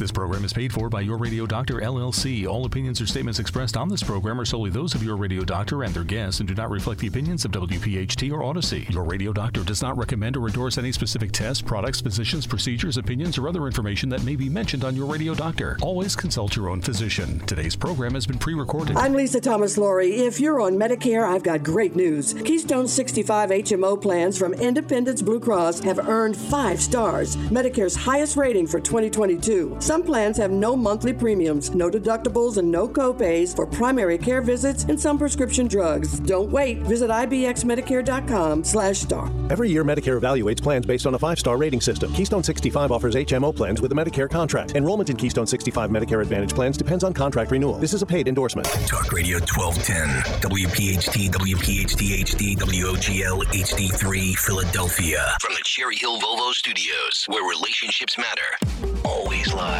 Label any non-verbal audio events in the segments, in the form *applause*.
This program is paid for by Your Radio Doctor LLC. All opinions or statements expressed on this program are solely those of Your Radio Doctor and their guests and do not reflect the opinions of WPHT or Audacy. Your Radio Doctor does not recommend or endorse any specific tests, products, physicians, procedures, opinions, or other information that may be mentioned on Your Radio Doctor. Always consult your own physician. Today's program has been pre recorded. I'm Lisa Thomas Laury. If you're on Medicare, I've got great news. Keystone 65 HMO plans from Independence Blue Cross have earned five stars, Medicare's highest rating for 2022. Some plans have no monthly premiums, no deductibles, and no copays for primary care visits and some prescription drugs. Don't wait. Visit ibxmedicare.com slash star. Every year, Medicare evaluates plans based on a five-star rating system. Keystone 65 offers HMO plans with a Medicare contract. Enrollment in Keystone 65 Medicare Advantage plans depends on contract renewal. This is a paid endorsement. Talk Radio 1210, WPHT, WPHT HD, WOGL HD3, Philadelphia. From the Cherry Hill Volvo Studios, where relationships matter. Always live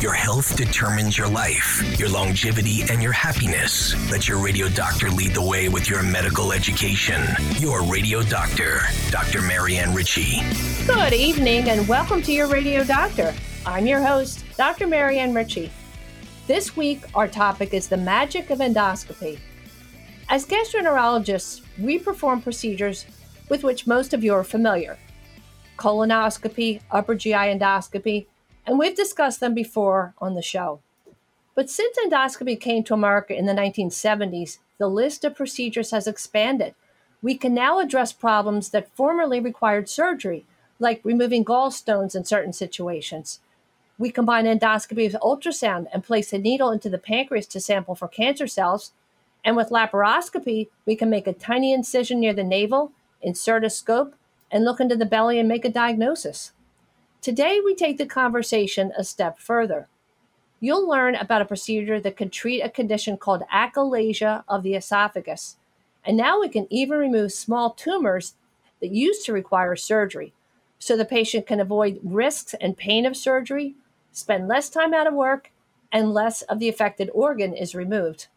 Your health determines your life, your longevity, and your happiness. Let your radio doctor lead the way with your medical education. Your radio doctor, Dr. Marianne Ritchie. Good evening and welcome to your radio doctor. I'm your host, Dr. Marianne Ritchie. This week, our topic is the magic of endoscopy. As gastroenterologists, we perform procedures with which most of you are familiar colonoscopy, upper GI endoscopy, and we've discussed them before on the show. But since endoscopy came to America in the 1970s, the list of procedures has expanded. We can now address problems that formerly required surgery, like removing gallstones in certain situations. We combine endoscopy with ultrasound and place a needle into the pancreas to sample for cancer cells. And with laparoscopy, we can make a tiny incision near the navel, insert a scope, and look into the belly and make a diagnosis. Today, we take the conversation a step further. You'll learn about a procedure that can treat a condition called achalasia of the esophagus. And now we can even remove small tumors that used to require surgery so the patient can avoid risks and pain of surgery, spend less time out of work, and less of the affected organ is removed.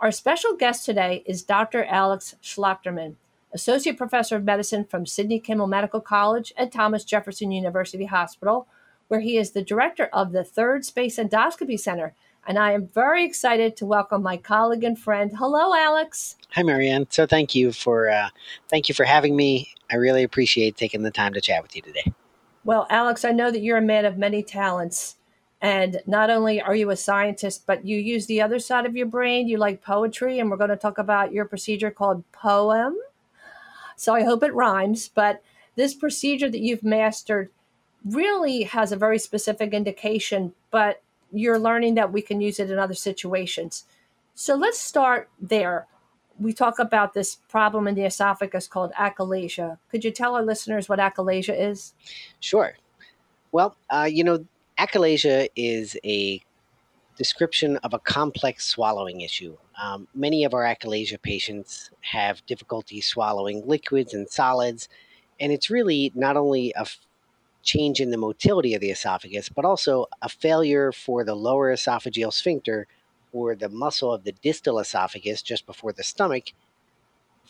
Our special guest today is Dr. Alex Schlachterman. Associate Professor of Medicine from Sidney Kimmel Medical College and Thomas Jefferson University Hospital, where he is the director of the Third Space Endoscopy Center. And I am very excited to welcome my colleague and friend. Hello, Alex. Hi, Marianne. So thank you for uh, thank you for having me. I really appreciate taking the time to chat with you today. Well, Alex, I know that you're a man of many talents. And not only are you a scientist, but you use the other side of your brain. You like poetry, and we're going to talk about your procedure called Poem. So I hope it rhymes. But this procedure that you've mastered really has a very specific indication, but you're learning that we can use it in other situations. So let's start there. We talk about this problem in the esophagus called achalasia. Could you tell our listeners what achalasia is? Sure. Well, uh, you know, achalasia is a description of a complex swallowing issue. Um, many of our achalasia patients have difficulty swallowing liquids and solids, and it's really not only a f- change in the motility of the esophagus, but also a failure for the lower esophageal sphincter or the muscle of the distal esophagus just before the stomach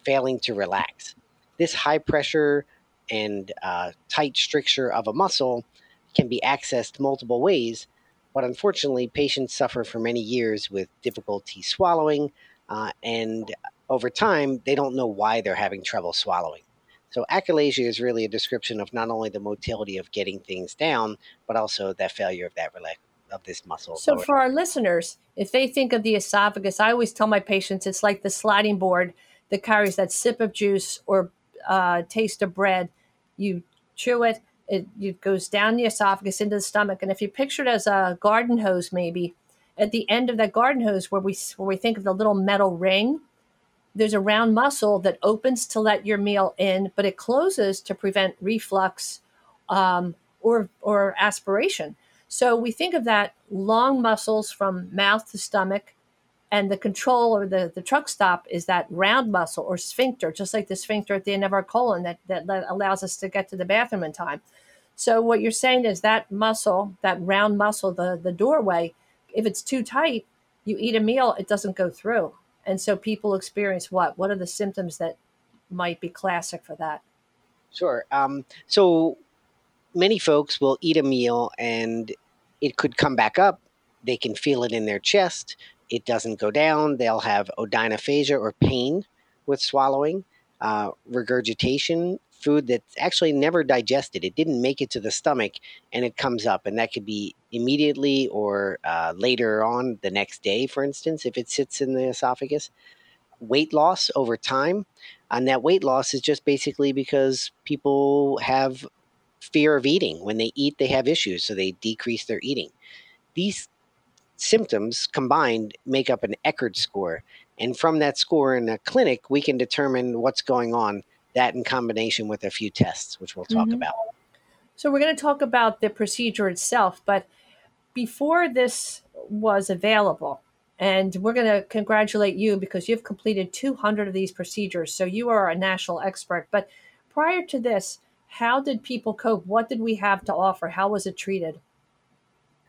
failing to relax. This high pressure and uh, tight stricture of a muscle can be accessed multiple ways but unfortunately, patients suffer for many years with difficulty swallowing, uh, and over time, they don't know why they're having trouble swallowing. So, achalasia is really a description of not only the motility of getting things down, but also that failure of that rela- of this muscle. So, for our listeners, if they think of the esophagus, I always tell my patients it's like the sliding board that carries that sip of juice or uh, taste of bread. You chew it, it, it goes down the esophagus into the stomach. And if you picture it as a garden hose, maybe at the end of that garden hose, where we where we think of the little metal ring, there's a round muscle that opens to let your meal in, but it closes to prevent reflux um, or or aspiration. So we think of that long muscles from mouth to stomach, And the control or the, the truck stop is that round muscle or sphincter, just like the sphincter at the end of our colon that, that, allows us to get to the bathroom in time. So what you're saying is that muscle, that round muscle, the, the doorway, if it's too tight, you eat a meal, it doesn't go through. And so people experience what? What are the symptoms that might be classic for that? Sure. Um, so many folks will eat a meal and it could come back up. They can feel it in their chest. It doesn't go down. They'll have odynophagia or pain with swallowing, uh, regurgitation, food that's actually never digested. It didn't make it to the stomach and it comes up. And that could be immediately or uh, later on the next day, for instance, if it sits in the esophagus. Weight loss over time. And that weight loss is just basically because people have fear of eating. When they eat, they have issues, so they decrease their eating. These symptoms combined make up an Eckardt score. And from that score in a clinic, we can determine what's going on, that in combination with a few tests, which we'll talk mm-hmm. about. So, we're going to talk about the procedure itself, but before this was available, and we're going to congratulate you because you've completed 200 of these procedures. So, you are a national expert. But prior to this, how did people cope? What did we have to offer? How was it treated?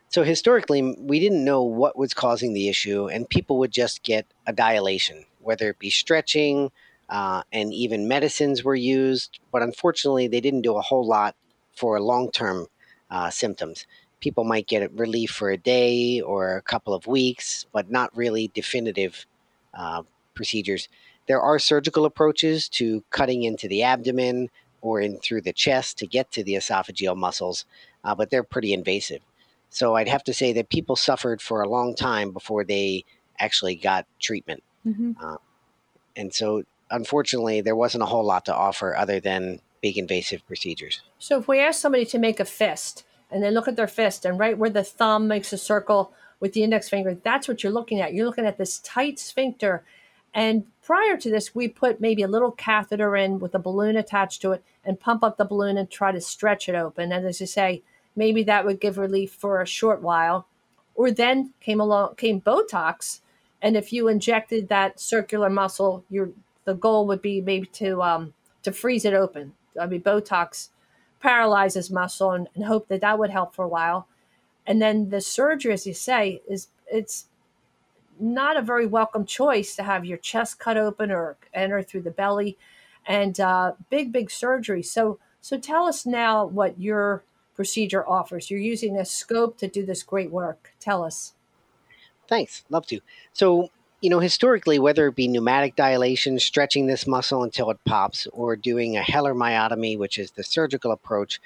So historically, we didn't know what was causing the issue, and people would just get a dilation, whether it be stretching, uh, and even medicines were used. But unfortunately, they didn't do a whole lot for long term uh, symptoms. People might get relief for a day or a couple of weeks, but not really definitive uh, procedures. There are surgical approaches to cutting into the abdomen, or in through the chest to get to the esophageal muscles, uh, but they're pretty invasive. So I'd have to say that people suffered for a long time before they actually got treatment. Mm-hmm. Uh, and so, unfortunately, there wasn't a whole lot to offer other than big invasive procedures. So, if we ask somebody to make a fist and they look at their fist and right where the thumb makes a circle with the index finger, that's what you're looking at. You're looking at this tight sphincter and prior to this, we put maybe a little catheter in with a balloon attached to it and pump up the balloon and try to stretch it open. And as you say, maybe that would give relief for a short while. Or then came along came Botox, and if you injected that circular muscle, your the goal would be maybe to um, to freeze it open. I mean, Botox paralyzes muscle, and, and hope that that would help for a while. And then the surgery, as you say, is it's not a very welcome choice to have your chest cut open or enter through the belly and uh, big big surgery so so tell us now what your procedure offers. You're using a scope to do this great work. Tell us. Thanks. Love to. So you know historically whether it be pneumatic dilation stretching this muscle until it pops or doing a Heller myotomy which is the surgical approach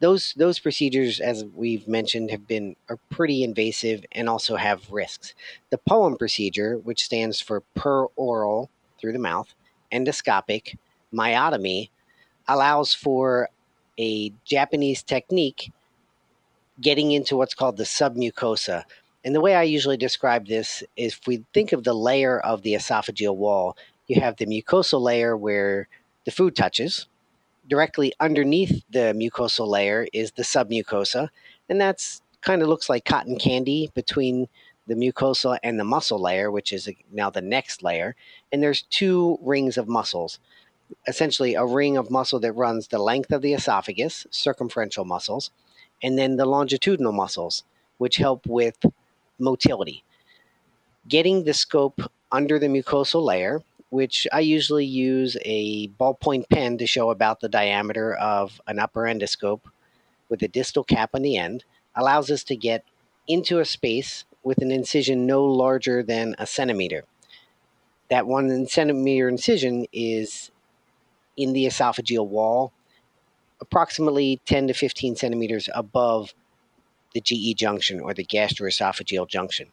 those those procedures, as we've mentioned, have been are pretty invasive and also have risks. The POEM procedure, which stands for per oral through the mouth, endoscopic myotomy, allows for a Japanese technique getting into what's called the submucosa. And the way I usually describe this is if we think of the layer of the esophageal wall, you have the mucosal layer where the food touches, directly underneath the mucosal layer is the submucosa, and that's kind of looks like cotton candy between the mucosa and the muscle layer, which is now the next layer. And there's two rings of muscles, essentially a ring of muscle that runs the length of the esophagus, circumferential muscles, and then the longitudinal muscles, which help with motility. Getting the scope under the mucosal layer which I usually use a ballpoint pen to show about the diameter of an upper endoscope with a distal cap on the end, allows us to get into a space with an incision no larger than a centimeter. That one centimeter incision is in the esophageal wall, approximately 10 to 15 centimeters above the GE junction or the gastroesophageal junction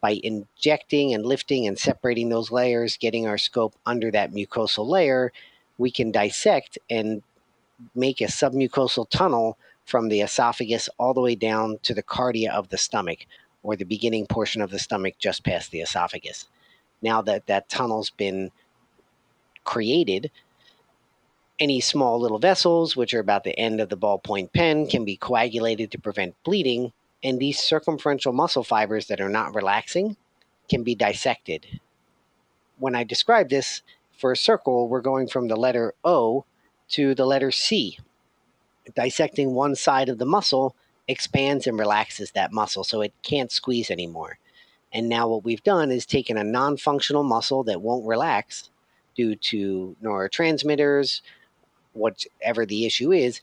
by injecting and lifting and separating those layers, getting our scope under that mucosal layer, we can dissect and make a submucosal tunnel from the esophagus all the way down to the cardia of the stomach or the beginning portion of the stomach just past the esophagus. Now that that tunnel's been created, any small little vessels, which are about the end of the ballpoint pen, can be coagulated to prevent bleeding and these circumferential muscle fibers that are not relaxing can be dissected. When I describe this for a circle, we're going from the letter O to the letter C. Dissecting one side of the muscle expands and relaxes that muscle so it can't squeeze anymore. And now what we've done is taken a non functional muscle that won't relax due to neurotransmitters, whatever the issue is,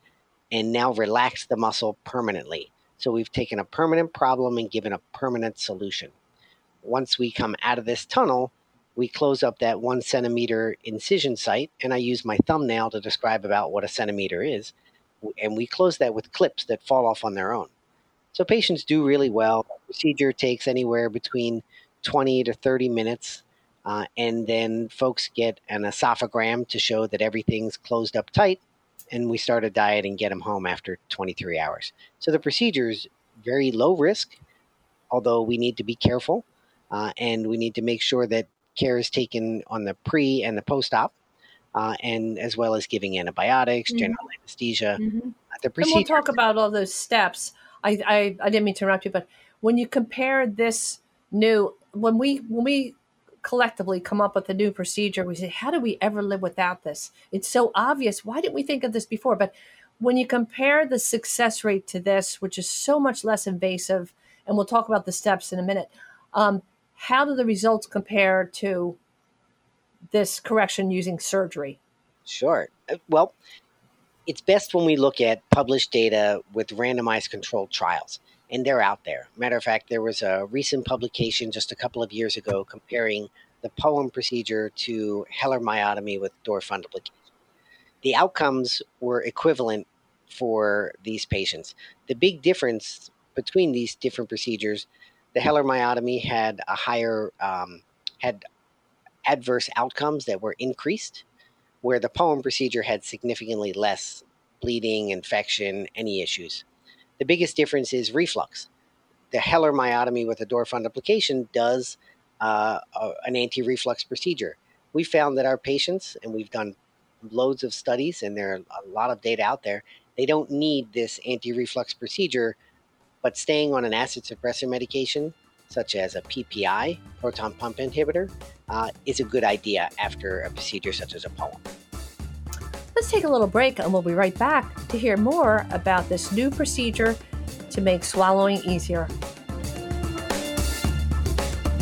and now relax the muscle permanently. So we've taken a permanent problem and given a permanent solution. Once we come out of this tunnel, we close up that one centimeter incision site, and I use my thumbnail to describe about what a centimeter is. And we close that with clips that fall off on their own. So patients do really well. The procedure takes anywhere between 20 to 30 minutes. Uh, and then folks get an esophagram to show that everything's closed up tight. And we start a diet and get them home after 23 hours. So the procedure is very low risk, although we need to be careful. Uh, and we need to make sure that care is taken on the pre and the post op. Uh, and as well as giving antibiotics, mm-hmm. general anesthesia. Mm-hmm. The procedure- and we'll talk about all those steps. I, I, I didn't mean to interrupt you, but when you compare this new, when we when we collectively come up with a new procedure, we say, how do we ever live without this? It's so obvious. Why didn't we think of this before? But when you compare the success rate to this, which is so much less invasive, and we'll talk about the steps in a minute, um, how do the results compare to this correction using surgery? Sure. Uh, well, it's best when we look at published data with randomized controlled trials, and they're out there. Matter of fact, there was a recent publication just a couple of years ago comparing the POEM procedure to Heller myotomy with Dor fundoplication. The outcomes were equivalent for these patients. The big difference between these different procedures, the Heller myotomy had a higher um, had adverse outcomes that were increased where the POEM procedure had significantly less bleeding, infection, any issues. The biggest difference is reflux. The Heller myotomy with a Dor fundoplication does uh, a, an anti reflux procedure. We found that our patients, and we've done loads of studies, and there are a lot of data out there, they don't need this anti reflux procedure, but staying on an acid suppressor medication, such as a PPI, proton pump inhibitor, uh, is a good idea after a procedure such as a POEM. Let's take a little break and we'll be right back to hear more about this new procedure to make swallowing easier.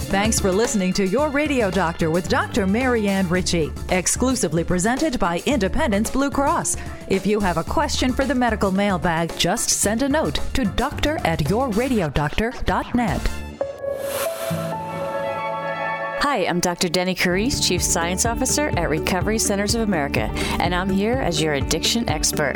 Thanks for listening to Your Radio Doctor with Dr. Marianne Ritchie, exclusively presented by Independence Blue Cross. If you have a question for the medical mailbag, just send a note to doctor at yourradiodoctor.net. Hi, I'm Dr. Deni Carise, Chief Science Officer at Recovery Centers of America, and I'm here as your addiction expert.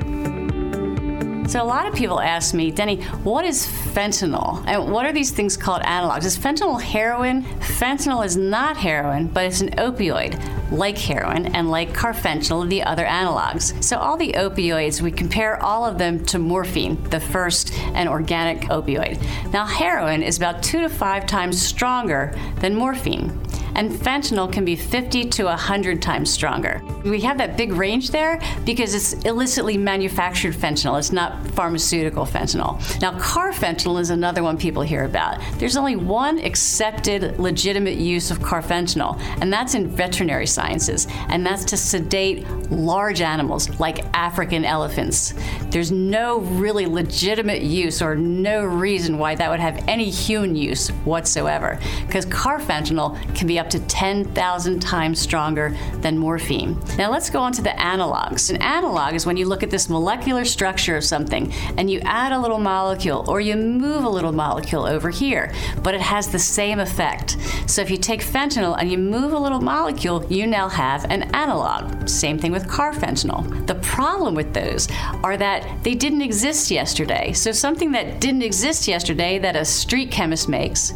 So, a lot of people ask me, Deni, what is fentanyl? And what are these things called analogs? Is fentanyl heroin? Fentanyl is not heroin, but it's an opioid, like heroin and like carfentanil, the other analogs. So, all the opioids, we compare all of them to morphine, the first and organic opioid. Now, heroin is about two to five times stronger than morphine and fentanyl can be 50 to 100 times stronger. We have that big range there because it's illicitly manufactured fentanyl. It's not pharmaceutical fentanyl. Now, carfentanil is another one people hear about. There's only one accepted legitimate use of carfentanil, and that's in veterinary sciences, and that's to sedate large animals like African elephants. There's no really legitimate use or no reason why that would have any human use whatsoever because carfentanil can be up to 10,000 times stronger than morphine. Now let's go on to the analogs. An analog is when you look at this molecular structure of something and you add a little molecule or you move a little molecule over here, but it has the same effect. So if you take fentanyl and you move a little molecule, you now have an analog. Same thing with carfentanil. The problem with those are that they didn't exist yesterday. So something that didn't exist yesterday that a street chemist makes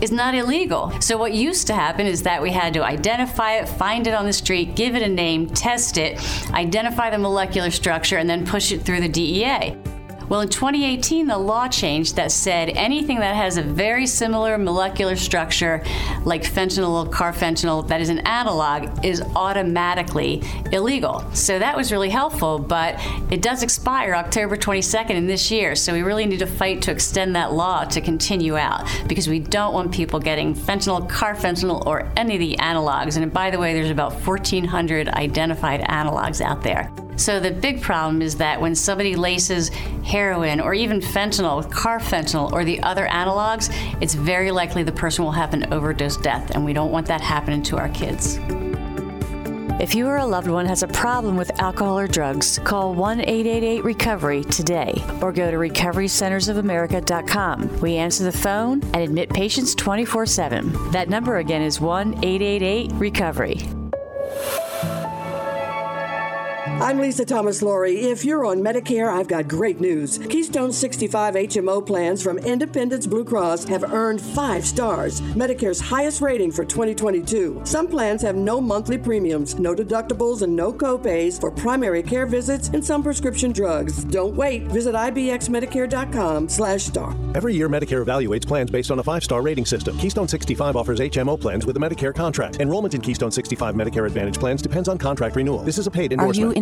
is not illegal. So what used to happen is that we had to identify it, find it on the street, give it a name, test it, identify the molecular structure, and then push it through the DEA. Well, in 2018, the law changed that said anything that has a very similar molecular structure, like fentanyl or carfentanil, that is an analog, is automatically illegal. So that was really helpful, but it does expire October 22nd in this year. So we really need to fight to extend that law to continue out because we don't want people getting fentanyl, carfentanil, or any of the analogs. And by the way, there's about 1,400 identified analogs out there. So the big problem is that when somebody laces heroin or even fentanyl, carfentanil, or the other analogs, it's very likely the person will have an overdose death, and we don't want that happening to our kids. If you or a loved one has a problem with alcohol or drugs, call 1 888 Recovery today or go to recoverycentersofamerica.com. We answer the phone and admit patients 24 7. That number again is 1 888 Recovery. I'm Lisa Thomas Laury. If you're on Medicare, I've got great news. Keystone 65 HMO plans from Independence Blue Cross have earned five stars, Medicare's highest rating for 2022. Some plans have no monthly premiums, no deductibles, and no copays for primary care visits and some prescription drugs. Don't wait. Visit ibxmedicare.com slash star. Every year, Medicare evaluates plans based on a five star rating system. Keystone 65 offers HMO plans with a Medicare contract. Enrollment in Keystone 65 Medicare Advantage plans depends on contract renewal. This is a paid endorsement.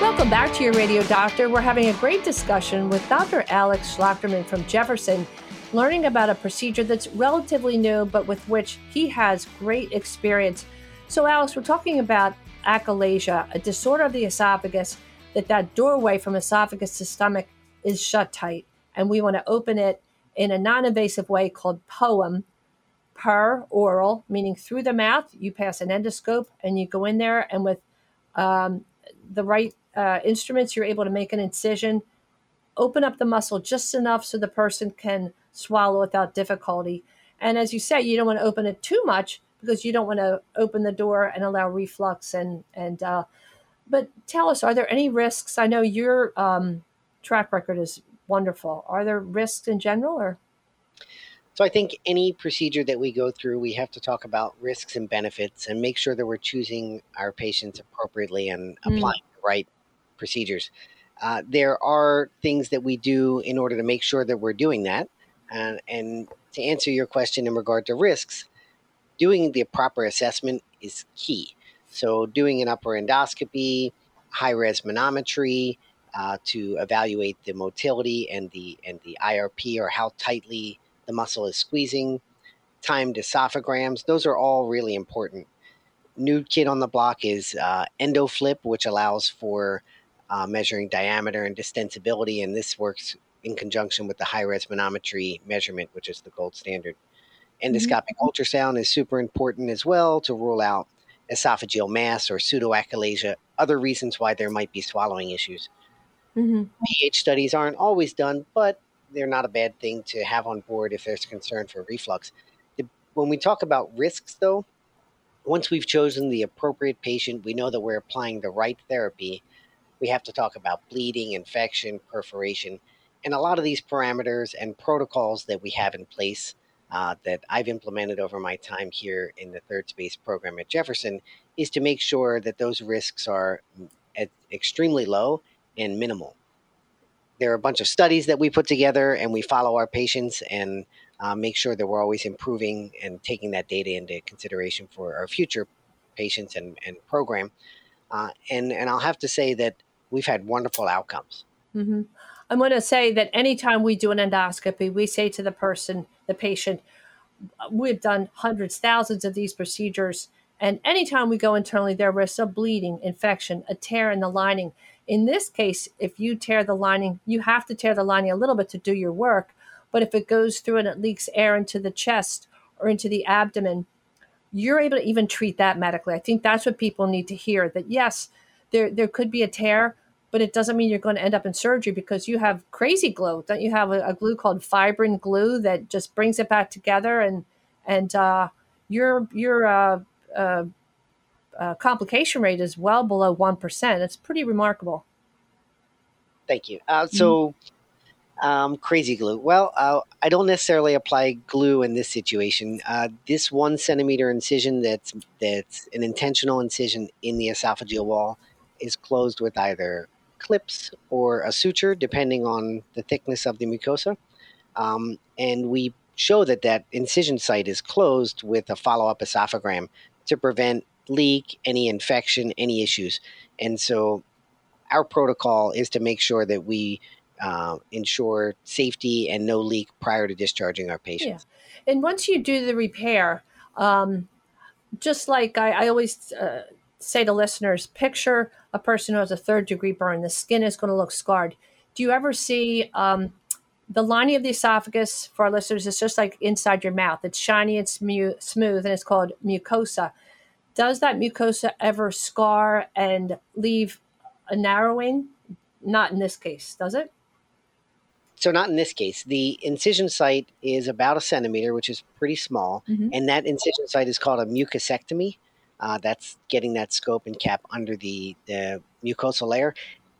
Welcome back to your radio doctor. We're having a great discussion with Dr. Alex Schlachterman from Jefferson, learning about a procedure that's relatively new, but with which he has great experience. So, Alex, we're talking about achalasia, a disorder of the esophagus that that doorway from esophagus to stomach is shut tight, and we want to open it in a non-invasive way called POEM, per oral, meaning through the mouth. You pass an endoscope and you go in there, and with um, the right uh, instruments, you're able to make an incision, open up the muscle just enough so the person can swallow without difficulty. And as you say, you don't want to open it too much because you don't want to open the door and allow reflux and and. Uh, but tell us, are there any risks? I know your um, track record is wonderful. Are there risks in general, or? So I think any procedure that we go through, we have to talk about risks and benefits and make sure that we're choosing our patients appropriately and Mm. applying the right procedures. Uh, there are things that we do in order to make sure that we're doing that. And, to answer your question in regard to risks, doing the proper assessment is key. So, doing an upper endoscopy, high res manometry uh, to evaluate the motility and the and the IRP or how tightly the muscle is squeezing, timed esophagrams. Those are all really important. New kid on the block is uh, EndoFlip, which allows for uh, measuring diameter and distensibility, and this works in conjunction with the high res manometry measurement, which is the gold standard. Endoscopic ultrasound is super important as well to rule out esophageal mass or pseudoachalasia, other reasons why there might be swallowing issues. Mm-hmm. pH studies aren't always done, but they're not a bad thing to have on board if there's concern for reflux. The- When we talk about risks, though, once we've chosen the appropriate patient, we know that we're applying the right therapy. We have to talk about bleeding, infection, perforation, and a lot of these parameters and protocols that we have in place uh, that I've implemented over my time here in the third space program at Jefferson is to make sure that those risks are at extremely low and minimal. There are a bunch of studies that we put together, and we follow our patients and uh, make sure that we're always improving and taking that data into consideration for our future patients and, and program. Uh, and and I'll have to say that we've had wonderful outcomes. Mm-hmm. I'm going to say that anytime we do an endoscopy, we say to the person, the patient, we've done hundreds, thousands of these procedures. And anytime we go internally, there risks of bleeding, infection, a tear in the lining. In this case, if you tear the lining, you have to tear the lining a little bit to do your work. But if it goes through and it leaks air into the chest or into the abdomen, you're able to even treat that medically. I think that's what people need to hear that yes, there, there could be a tear, but it doesn't mean you're going to end up in surgery because you have crazy glue. Don't you have a, a glue called fibrin glue that just brings it back together and and uh, your your uh, uh, uh, complication rate is well below one percent. It's pretty remarkable. Thank you. Uh, so. Mm-hmm. Um, crazy glue. Well, uh, I don't necessarily apply glue in this situation. Uh, this one centimeter incision that's that's an intentional incision in the esophageal wall is closed with either clips or a suture, depending on the thickness of the mucosa. Um, and we show that that incision site is closed with a follow-up esophagram to prevent leak, any infection, any issues. And so our protocol is to make sure that we uh, ensure safety and no leak prior to discharging our patients. Yeah. And once you do the repair, um, just like I, I always uh, say to listeners, picture a person who has a third degree burn. The skin is going to look scarred. Do you ever see um, the lining of the esophagus for our listeners? It's just like inside your mouth. It's shiny and smooth, and it's called mucosa. Does that mucosa ever scar and leave a narrowing? Not in this case, does it? So, not in this case. The incision site is about a centimeter, which is pretty small, mm-hmm. and that incision site is called a mucosectomy. Uh, that's getting that scope and cap under the, the mucosal layer.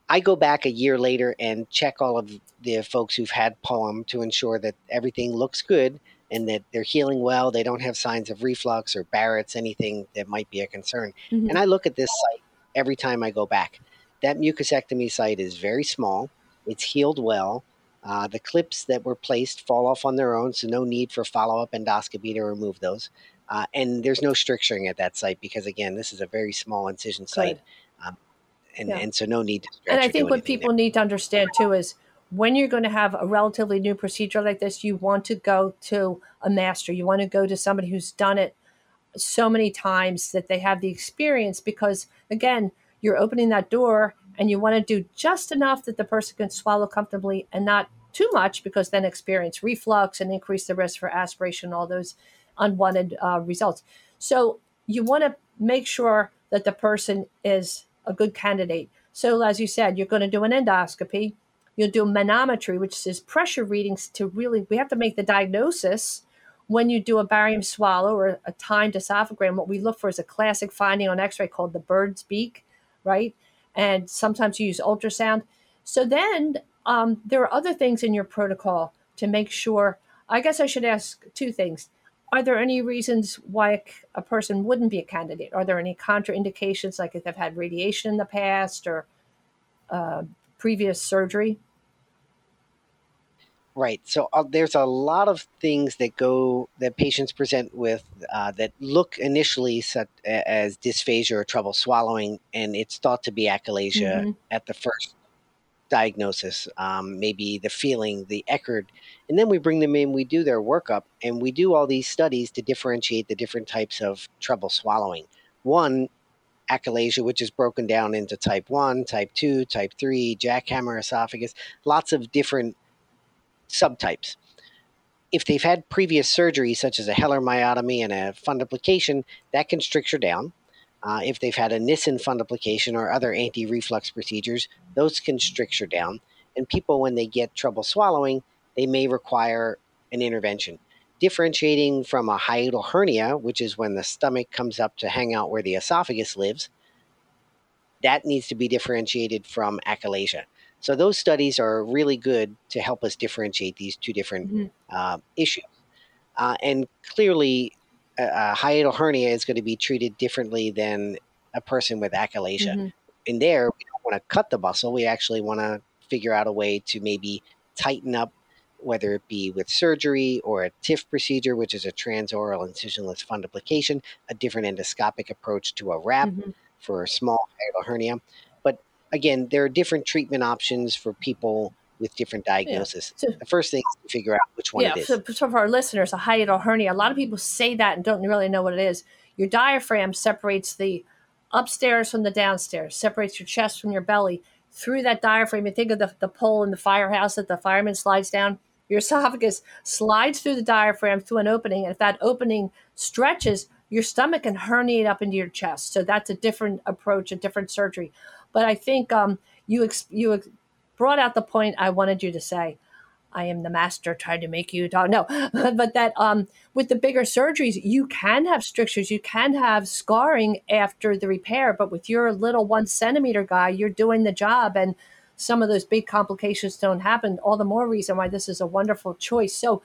I go back a year later and check all of the folks who've had POEM to ensure that everything looks good and that they're healing well. They don't have signs of reflux or Barrett's, anything that might be a concern. Mm-hmm. And I look at this site every time I go back. That mucosectomy site is very small, it's healed well. Uh, the clips that were placed fall off on their own, so no need for follow up endoscopy to remove those. Uh, and there's no stricturing at that site because, again, this is a very small incision site. Um, and, yeah. and so no need to And I think what people there. need to understand too is when you're going to have a relatively new procedure like this, you want to go to a master. You want to go to somebody who's done it so many times that they have the experience because, again, you're opening that door and you want to do just enough that the person can swallow comfortably and not too much because then experience reflux and increase the risk for aspiration, all those unwanted uh, results. So you want to make sure that the person is a good candidate. So as you said, you're going to do an endoscopy. You'll do manometry, which is pressure readings to really, we have to make the diagnosis when you do a barium swallow or a timed esophagram. What we look for is a classic finding on x-ray called the bird's beak, right? And sometimes you use ultrasound. So then um, there are other things in your protocol to make sure. I guess I should ask two things are there any reasons why a person wouldn't be a candidate? Are there any contraindications, like if they've had radiation in the past or uh, previous surgery? Right. So uh, there's a lot of things that go that patients present with uh, that look initially such, as dysphagia or trouble swallowing, and it's thought to be achalasia mm-hmm. at the first diagnosis, um, maybe the feeling, the Eckardt, and then we bring them in, we do their workup, and we do all these studies to differentiate the different types of trouble swallowing. One, achalasia, which is broken down into type 1, type 2, type 3, jackhammer esophagus, lots of different subtypes. If they've had previous surgery, such as a Heller myotomy and a fundoplication, that can stricture down. Uh, if they've had a Nissen fundoplication or other anti reflux procedures, those can stricture down. And people, when they get trouble swallowing, they may require an intervention. Differentiating from a hiatal hernia, which is when the stomach comes up to hang out where the esophagus lives, that needs to be differentiated from achalasia. So those studies are really good to help us differentiate these two different mm-hmm. uh, issues. Uh, and clearly, a, hiatal hernia is going to be treated differently than a person with achalasia. Mm-hmm. In there, we don't want to cut the muscle. We actually want to figure out a way to maybe tighten up, whether it be with surgery or a TIF procedure, which is a transoral incisionless fundoplication, a different endoscopic approach to a wrap mm-hmm. for a small hiatal hernia. But again, there are different treatment options for people with different diagnoses. Yeah. So, the first thing is to figure out which one yeah, it is. So, so for our listeners, a hiatal hernia, a lot of people say that and don't really know what it is. Your diaphragm separates the upstairs from the downstairs, separates your chest from your belly. Through that diaphragm, you think of the, the pole in the firehouse that the fireman slides down. Your *laughs* esophagus slides through the diaphragm through an opening, and if that opening stretches, your stomach can herniate up into your chest. So that's a different approach, a different surgery. But I think um, you ex- you ex- brought out the point I wanted you to say. I am the master trying to make you talk. No, *laughs* but that um, with the bigger surgeries, you can have strictures, you can have scarring after the repair. But with your little one centimeter guy, you're doing the job, and some of those big complications don't happen. All the more reason why this is a wonderful choice. So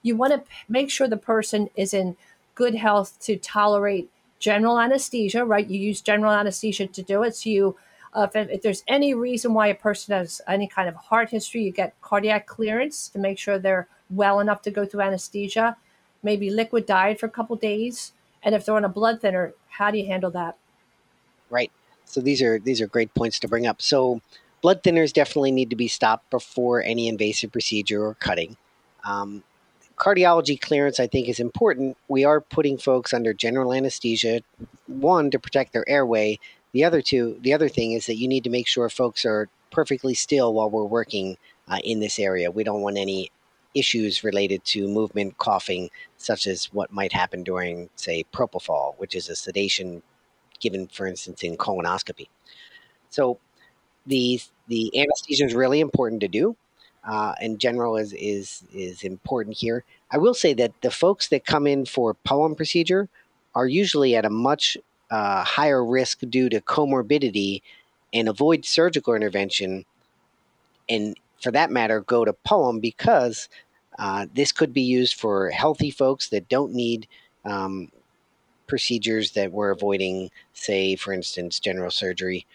you want to make sure the person is in good health to tolerate general anesthesia, right? You use general anesthesia to do it. So you uh, if, if, there's any reason why a person has any kind of heart history, you get cardiac clearance to make sure they're well enough to go through anesthesia. Maybe liquid diet for a couple days, and if they're on a blood thinner, how do you handle that? Right. So these are these are great points to bring up. So blood thinners definitely need to be stopped before any invasive procedure or cutting. Um, cardiology clearance, I think, is important. We are putting folks under general anesthesia, one to protect their airway, the other two, the other thing is that you need to make sure folks are perfectly still while we're working uh, in this area. We don't want any issues related to movement, coughing, such as what might happen during, say, propofol, which is a sedation given, for instance, in colonoscopy. So the the anesthesia is really important to do, uh, and general is is is important here. I will say that the folks that come in for POEM procedure are usually at a much uh, higher risk due to comorbidity and avoid surgical intervention, and for that matter, go to POEM because uh, this could be used for healthy folks that don't need um, procedures that we're avoiding, say, for instance, general surgery,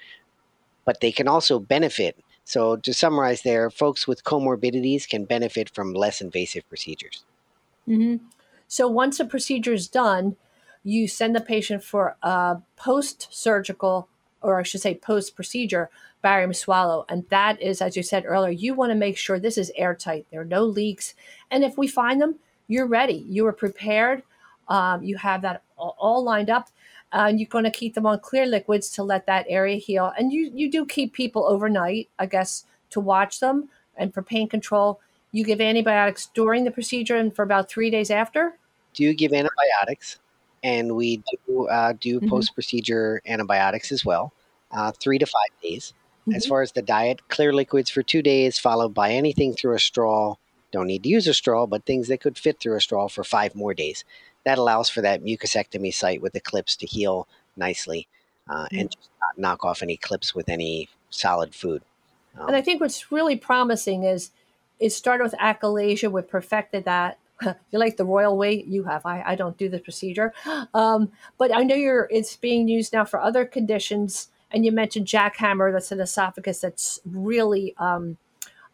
but they can also benefit. So, to summarize, there, folks with comorbidities can benefit from less invasive procedures. Mm-hmm. So, once a procedure is done, you send the patient for a post surgical, or I should say post procedure barium swallow. And that is, as you said earlier, you want to make sure this is airtight. There are no leaks. And if we find them, you're ready. You are prepared. Um, you have that all lined up. And you're going to keep them on clear liquids to let that area heal. And you, you do keep people overnight, I guess, to watch them. And for pain control, you give antibiotics during the procedure and for about three days after. Do you give antibiotics? And we do uh, do mm-hmm. post procedure antibiotics as well, uh, three to five days. Mm-hmm. As far as the diet, clear liquids for two days, followed by anything through a straw. Don't need to use a straw, but things that could fit through a straw for five more days. That allows for that mucosectomy site with the clips to heal nicely uh, mm-hmm. and just not knock off any clips with any solid food. Um, and I think what's really promising is it started with achalasia. We perfected that *laughs* you like the royal way you have. I, I don't do the procedure. *gasps* Um, but I know you're it's being used now for other conditions. And you mentioned jackhammer, that's an esophagus that's really um,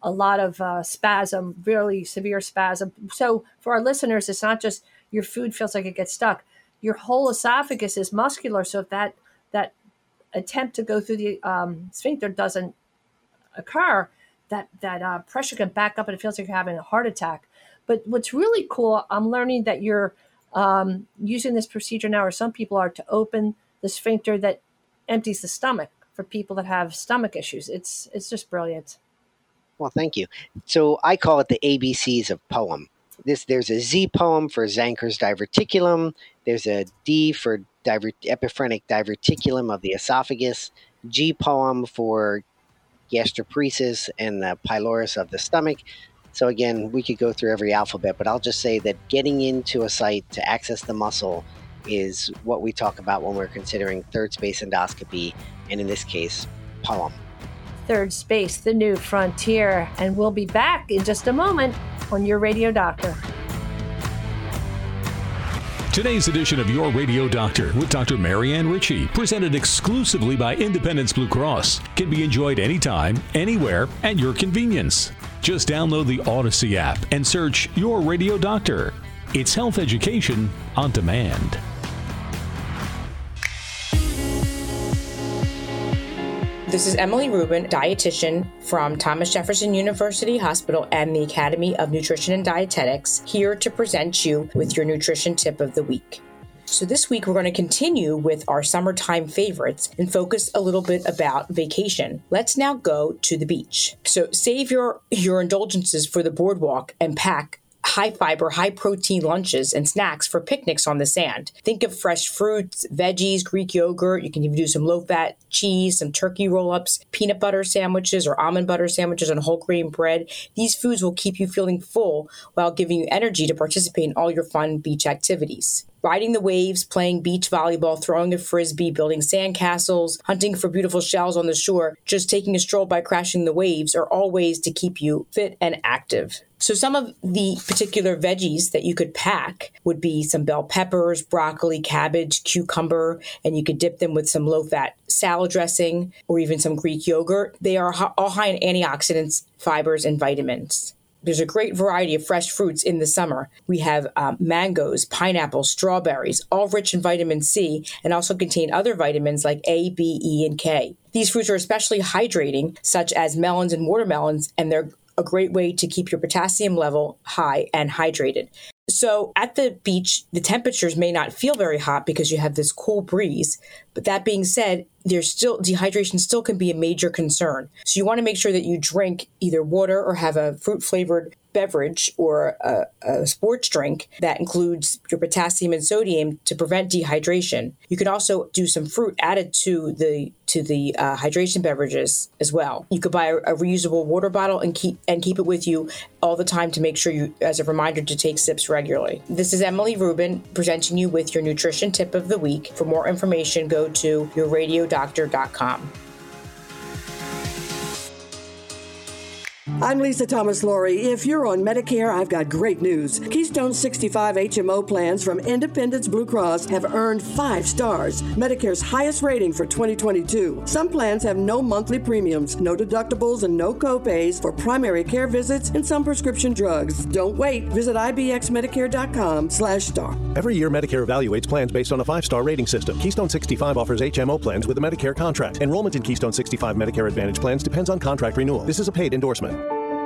a lot of uh, spasm, really severe spasm. So for our listeners, it's not just your food feels like it gets stuck. Your whole esophagus is muscular. So if that that attempt to go through the um, sphincter doesn't occur, that that uh, pressure can back up and it feels like you're having a heart attack. But what's really cool, I'm learning that you're um, using this procedure now, or some people are, to open the sphincter that empties the stomach for people that have stomach issues. It's it's just brilliant. Well, thank you. So I call it the ABCs of POEM. This there's a Z poem for Zenker's diverticulum. There's a D for divert, epiphrenic diverticulum of the esophagus. G poem for gastroparesis and the pylorus of the stomach. So again, we could go through every alphabet, but I'll just say that getting into a site to access the muscle is what we talk about when we're considering third space endoscopy, and in this case, POEM. Third Space, the new frontier. And we'll be back in just a moment on Your Radio Doctor. Today's edition of Your Radio Doctor with Dr. Marianne Ritchie, presented exclusively by Independence Blue Cross, can be enjoyed anytime, anywhere, at your convenience. Just download the Audacy app and search Your Radio Doctor. It's health education on demand. This is Emily Rubin, dietitian from Thomas Jefferson University Hospital and the Academy of Nutrition and Dietetics, here to present you with your nutrition tip of the week. So, this week we're going to continue with our summertime favorites and focus a little bit about vacation. Let's now go to the beach. So, save your, your indulgences for the boardwalk and pack high fiber, high protein lunches and snacks for picnics on the sand. Think of fresh fruits, veggies, Greek yogurt. You can even do some low fat cheese, some turkey roll ups, peanut butter sandwiches, or almond butter sandwiches on whole grain bread. These foods will keep you feeling full while giving you energy to participate in all your fun beach activities riding the waves, playing beach volleyball, throwing a frisbee, building sandcastles, hunting for beautiful shells on the shore, just taking a stroll by crashing the waves are all ways to keep you fit and active. So, some of the particular veggies that you could pack would be some bell peppers, broccoli, cabbage, cucumber, and you could dip them with some low fat salad dressing or even some Greek yogurt. They are all high in antioxidants, fibers, and vitamins. There's a great variety of fresh fruits in the summer. We have um, mangoes, pineapples, strawberries, all rich in vitamin C and also contain other vitamins like A, B, E, and K. These fruits are especially hydrating, such as melons and watermelons, and they're a great way to keep your potassium level high and hydrated. So at the beach, the temperatures may not feel very hot because you have this cool breeze. But that being said, there's still dehydration still can be a major concern. So you want to make sure that you drink either water or have a fruit flavored beverage or a, a, sports drink that includes your potassium and sodium to prevent dehydration. You can also do some fruit added to the to the uh, hydration beverages as well. You could buy a, a, reusable water bottle and keep and keep it with you all the time to make sure you as a reminder to take sips regularly. This is Emily Rubin presenting you with your nutrition tip of the week. For more information, go to yourradiodoctor.com. I'm Lisa Thomas Laury. If you're on Medicare, I've got great news. Keystone 65 HMO plans from Independence Blue Cross have earned five stars, Medicare's highest rating for 2022. Some plans have no monthly premiums, no deductibles, and no copays for primary care visits and some prescription drugs. Don't wait. Visit ibxmedicare.com slash star. Every year, Medicare evaluates plans based on a five-star rating system. Keystone 65 offers HMO plans with a Medicare contract. Enrollment in Keystone 65 Medicare Advantage plans depends on contract renewal. This is a paid endorsement.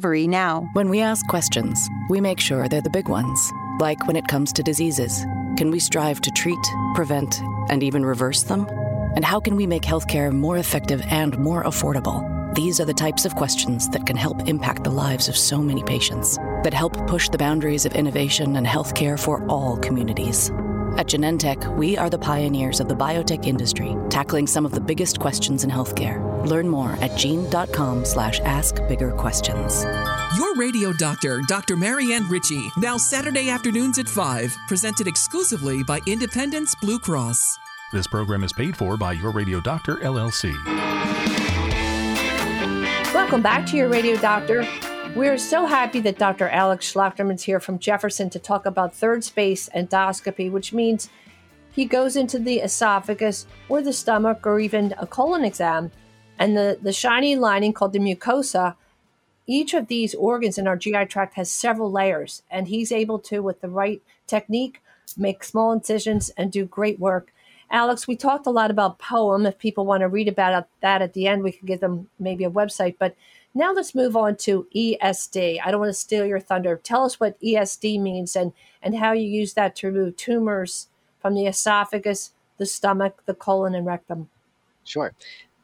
recovery now. When we ask questions, we make sure they're the big ones. Like when it comes to diseases, can we strive to treat, prevent, and even reverse them? And how can we make healthcare more effective and more affordable? These are the types of questions that can help impact the lives of so many patients, that help push the boundaries of innovation and healthcare for all communities. At Genentech, we are the pioneers of the biotech industry, tackling some of the biggest questions in healthcare. Learn more at gene.com slash ask bigger questions. Your radio doctor, Dr. Marianne Ritchie, now Saturday afternoons at 5, presented exclusively by Independence Blue Cross. This program is paid for by Your Radio Doctor, LLC. Welcome back to Your Radio Doctor. We're so happy that Dr. Alex Schlachterman's here from Jefferson to talk about third space endoscopy, which means he goes into the esophagus or the stomach or even a colon exam. And the, the shiny lining called the mucosa, each of these organs in our GI tract has several layers. And he's able to, with the right technique, make small incisions and do great work. Alex, we talked a lot about POEM. If people want to read about that at the end, we could give them maybe a website. But now let's move on to ESD. I don't want to steal your thunder. Tell us what ESD means and, and how you use that to remove tumors from the esophagus, the stomach, the colon, and rectum. Sure.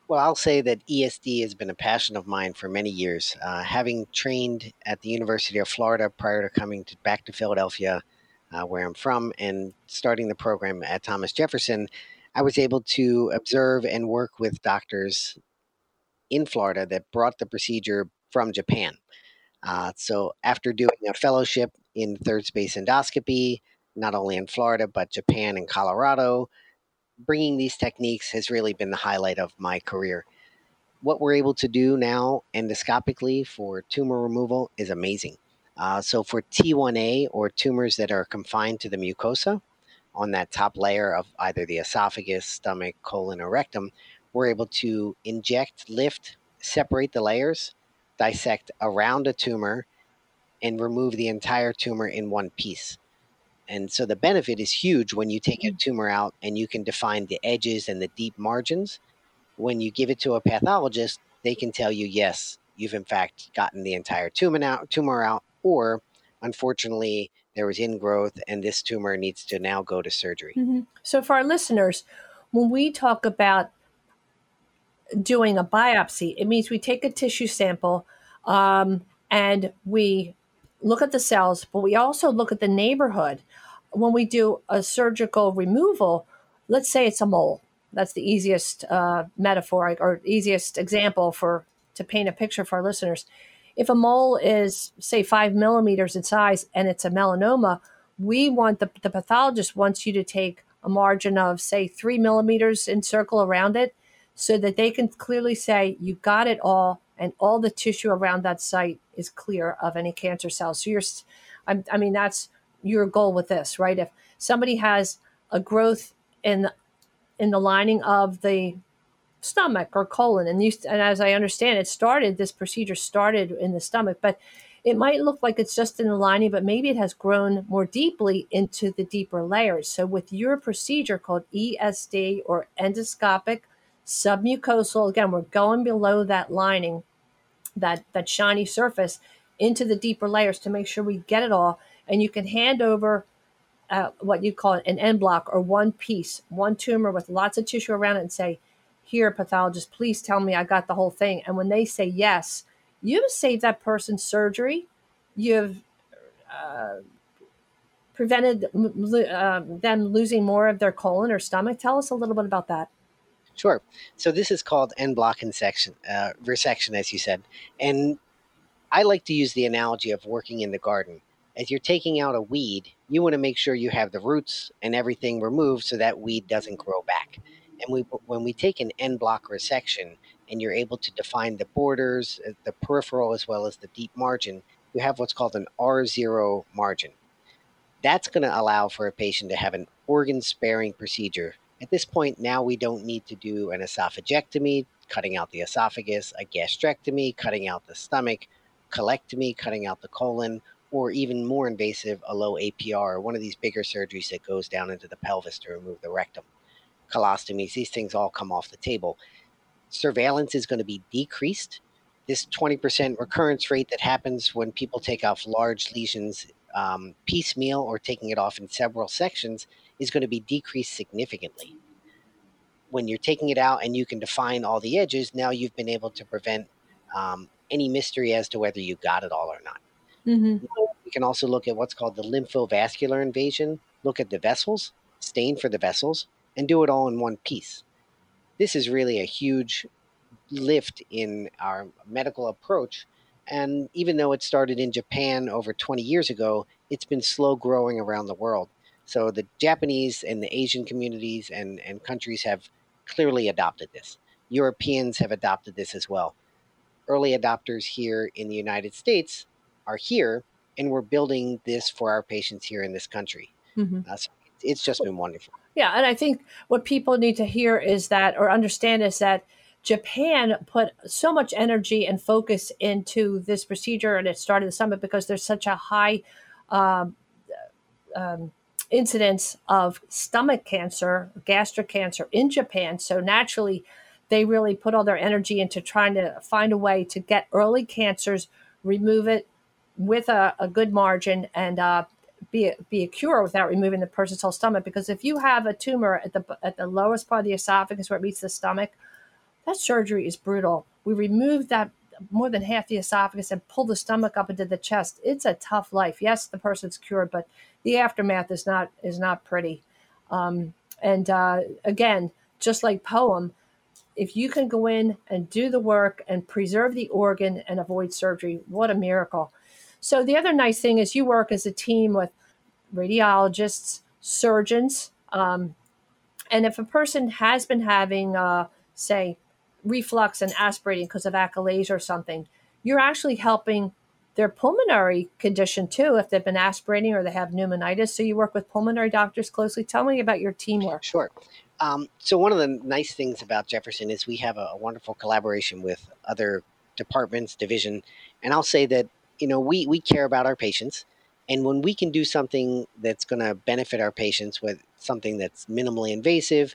Well, I'll say that ESD has been a passion of mine for many years. Uh, having trained at the University of Florida prior to coming to, back to Philadelphia, uh, where I'm from, and starting the program at Thomas Jefferson, I was able to observe and work with doctors in Florida that brought the procedure from Japan. Uh, so, after doing a fellowship in third space endoscopy, not only in Florida, but Japan and Colorado, bringing these techniques has really been the highlight of my career. What we're able to do now endoscopically for tumor removal is amazing. Uh, so, for T1A or tumors that are confined to the mucosa on that top layer of either the esophagus, stomach, colon, or rectum, we're able to inject, lift, separate the layers, dissect around a tumor, and remove the entire tumor in one piece. And so the benefit is huge when you take a mm. tumor out and you can define the edges and the deep margins. When you give it to a pathologist, they can tell you, yes, you've in fact gotten the entire tumor out, tumor out or unfortunately there was ingrowth and this tumor needs to now go to surgery. Mm-hmm. So for our listeners, when we talk about doing a biopsy, it means we take a tissue sample um, and we look at the cells, but we also look at the neighborhood. When we do a surgical removal, let's say it's a mole. That's the easiest uh, metaphor or easiest example for to paint a picture for our listeners. If a mole is, say, five millimeters in size and it's a melanoma, we want the, the pathologist wants you to take a margin of, say, three millimeters in circle around it so that they can clearly say, you got it all and all the tissue around that site is clear of any cancer cells. So you're, I, I mean, that's your goal with this, right? If somebody has a growth in in the lining of the stomach or colon, and you, and as I understand, it started this procedure started in the stomach, but it might look like it's just in the lining, but maybe it has grown more deeply into the deeper layers. So with your procedure called ESD or endoscopic submucosal. Again, we're going below that lining, that that shiny surface, into the deeper layers to make sure we get it all. And you can hand over uh, what you call an en bloc or one piece, one tumor with lots of tissue around it, and say, "Here, pathologist, please tell me I got the whole thing." And when they say yes, you've saved that person's surgery. You've uh, prevented uh, them losing more of their colon or stomach. Tell us a little bit about that. Sure. So this is called en bloc insection, uh, resection, as you said. And I like to use the analogy of working in the garden. As you're taking out a weed, you want to make sure you have the roots and everything removed so that weed doesn't grow back. And we, when we take an en bloc resection and you're able to define the borders, uh, the peripheral as well as the deep margin, you have what's called an R0 margin. That's going to allow for a patient to have an organ sparing procedure at this point, now we don't need to do an esophagectomy, cutting out the esophagus, a gastrectomy, cutting out the stomach, colectomy, cutting out the colon, or even more invasive, a low APR, one of these bigger surgeries that goes down into the pelvis to remove the rectum. Colostomies, these things all come off the table. Surveillance is going to be decreased. This 20% recurrence rate that happens when people take off large lesions um, piecemeal or taking it off in several sections is going to be decreased significantly. When you're taking it out and you can define all the edges, now you've been able to prevent um, any mystery as to whether you got it all or not. Mm-hmm. We can also look at what's called the lymphovascular invasion, look at the vessels, stain for the vessels, and do it all in one piece. This is really a huge lift in our medical approach. And even though it started in Japan over 20 years ago, it's been slow growing around the world. So the Japanese and the Asian communities and, and countries have clearly adopted this. Europeans have adopted this as well. Early adopters here in the United States are here, and we're building this for our patients here in this country. Mm-hmm. Uh, so it's just been wonderful. Yeah, and I think what people need to hear is that, or understand, is that Japan put so much energy and focus into this procedure, and it started the summit because there's such a high um, um, incidence of stomach cancer, gastric cancer in Japan. So naturally, they really put all their energy into trying to find a way to get early cancers, remove it with a, a good margin, and uh, be a, be a cure without removing the person's whole stomach. Because if you have a tumor at the at the lowest part of the esophagus where it meets the stomach, that surgery is brutal. We remove that more than half the esophagus and pull the stomach up into the chest. It's a tough life. Yes, the person's cured, but the aftermath is not is not pretty. Um, and uh, again, just like poem, if you can go in and do the work and preserve the organ and avoid surgery, what a miracle. So the other nice thing is you work as a team with radiologists, surgeons, um, and if a person has been having, uh, say, reflux and aspirating because of achalasia or something, you're actually helping their pulmonary condition too if they've been aspirating or they have pneumonitis. So you work with pulmonary doctors closely. Tell me about your teamwork. Sure. Um, so one of the nice things about Jefferson is we have a, a, wonderful collaboration with other departments, division, and I'll say that you know we we care about our patients, and when we can do something that's going to benefit our patients with something that's minimally invasive,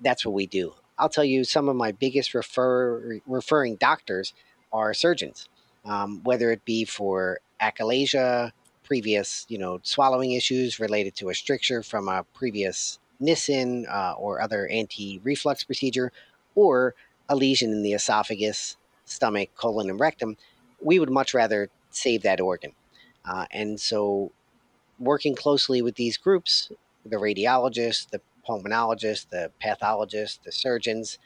that's what we do. I'll tell you, some of my biggest refer, referring doctors are surgeons, um, whether it be for achalasia, previous, you know, swallowing issues related to a stricture from a previous Nissen uh, or other anti-reflux procedure, or a lesion in the esophagus, stomach, colon, and rectum. We would much rather save that organ. Uh, and so, working closely with these groups, the radiologists, the pulmonologists, the pathologists, the surgeons,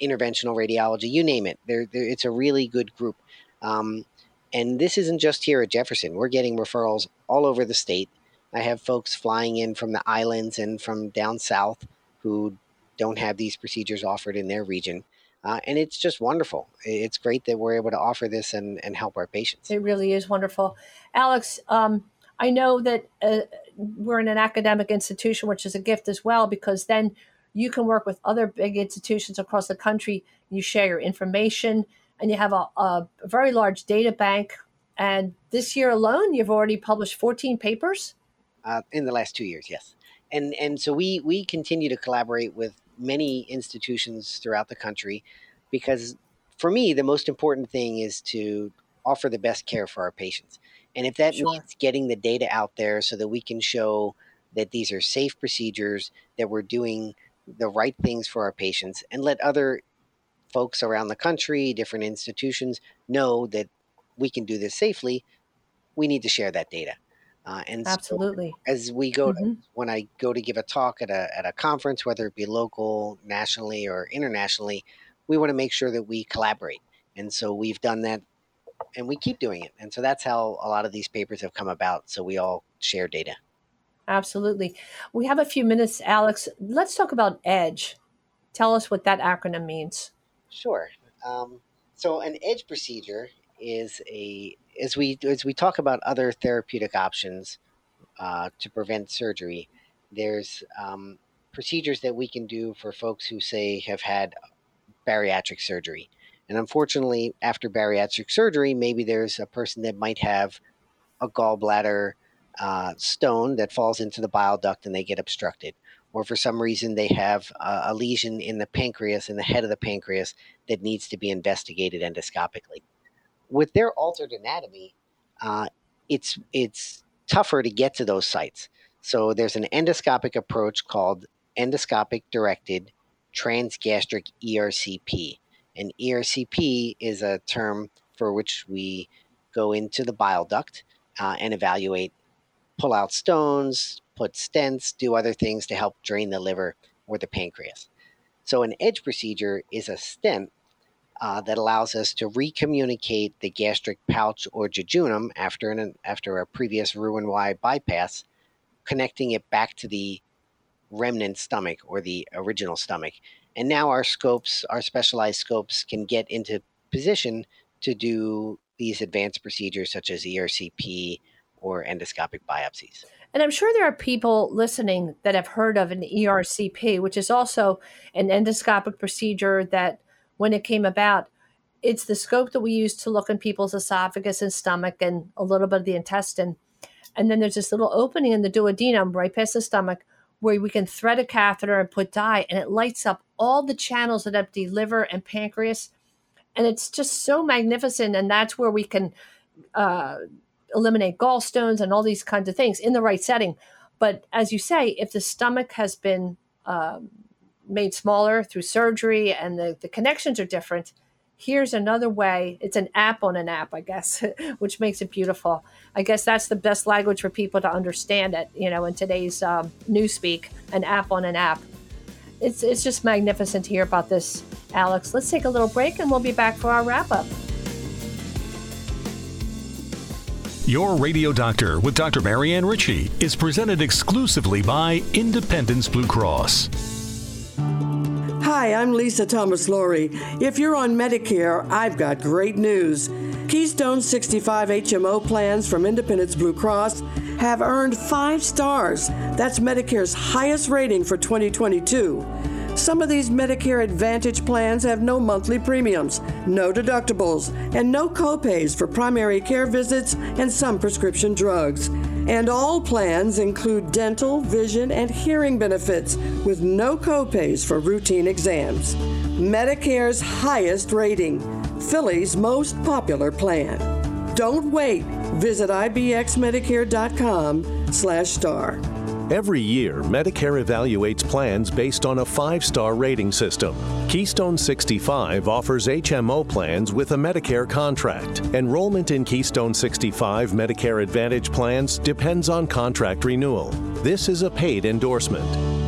interventional radiology, you name it. They're, they're, it's a really good group. Um, and this isn't just here at Jefferson. We're getting referrals all over the state. I have folks flying in from the islands and from down south who don't have these procedures offered in their region. Uh, and it's just wonderful. It's great that we're able to offer this and, and help our patients. It really is wonderful. Alex, um, I know that uh, we're in an academic institution, which is a gift as well, because then you can work with other big institutions across the country. You share your information, and you have a, a very large data bank. And this year alone, you've already published 14 papers. Uh, in the last two years, yes. And and so we we continue to collaborate with many institutions throughout the country, because for me the most important thing is to offer the best care for our patients. And if that sure. means getting the data out there so that we can show that these are safe procedures, that we're doing the right things for our patients, and let other folks around the country, different institutions know that we can do this safely, we need to share that data. Uh, and absolutely, so as we go, mm-hmm. to, when I go to give a talk at a at a conference, whether it be local, nationally, or internationally, we want to make sure that we collaborate. And so we've done that and we keep doing it. And so that's how a lot of these papers have come about. So we all share data. Absolutely. We have a few minutes, Alex. Let's talk about EDGE. Tell us what that acronym means. Sure. Um, so an EDGE procedure is a as we as we talk about other therapeutic options uh, to prevent surgery. There's um, procedures that we can do for folks who say have had bariatric surgery. And unfortunately, after bariatric surgery, maybe there's a person that might have a gallbladder uh, stone that falls into the bile duct and they get obstructed. Or for some reason, they have a, a lesion in the pancreas, in the head of the pancreas, that needs to be investigated endoscopically. With their altered anatomy, uh, it's it's tougher to get to those sites. So there's an endoscopic approach called endoscopic directed transgastric ERCP. And ERCP is a term for which we go into the bile duct uh, and evaluate, pull out stones, put stents, do other things to help drain the liver or the pancreas. So, an EDGE procedure is a stent uh, that allows us to recommunicate the gastric pouch or jejunum after an after a previous Roux-en-Y bypass, connecting it back to the remnant stomach or the original stomach, and now our scopes, our specialized scopes, can get into position to do these advanced procedures such as ERCP or endoscopic biopsies. And I'm sure there are people listening that have heard of an ERCP, which is also an endoscopic procedure that, when it came about, it's the scope that we use to look in people's esophagus and stomach and a little bit of the intestine. And then there's this little opening in the duodenum right past the stomach where we can thread a catheter and put dye, and it lights up all the channels that empty liver and pancreas. And it's just so magnificent. And that's where we can uh, eliminate gallstones and all these kinds of things in the right setting. But as you say, if the stomach has been um, made smaller through surgery and the, the connections are different. Here's another way. It's an app on an app, I guess, *laughs* which makes it beautiful. I guess that's the best language for people to understand it, you know, in today's um, newspeak, an app on an app. It's, it's just magnificent to hear about this, Alex. Let's take a little break and we'll be back for our wrap up. Your Radio Doctor with Dr. Marianne Ritchie is presented exclusively by Independence Blue Cross. Hi, I'm Lisa Thomas Laury. If you're on Medicare, I've got great news. Keystone 65 HMO plans from Independence Blue Cross have earned five stars. That's Medicare's highest rating for 2022. Some of these Medicare Advantage plans have no monthly premiums, no deductibles, and no copays for primary care visits and some prescription drugs. And all plans include dental, vision, and hearing benefits with no copays for routine exams. Medicare's highest rating, Philly's most popular plan. Don't wait. Visit ibxmedicare.com slash star. Every year, Medicare evaluates plans based on a five star rating system. Keystone 65 offers HMO plans with a Medicare contract. Enrollment in Keystone 65 Medicare Advantage plans depends on contract renewal. This is a paid endorsement.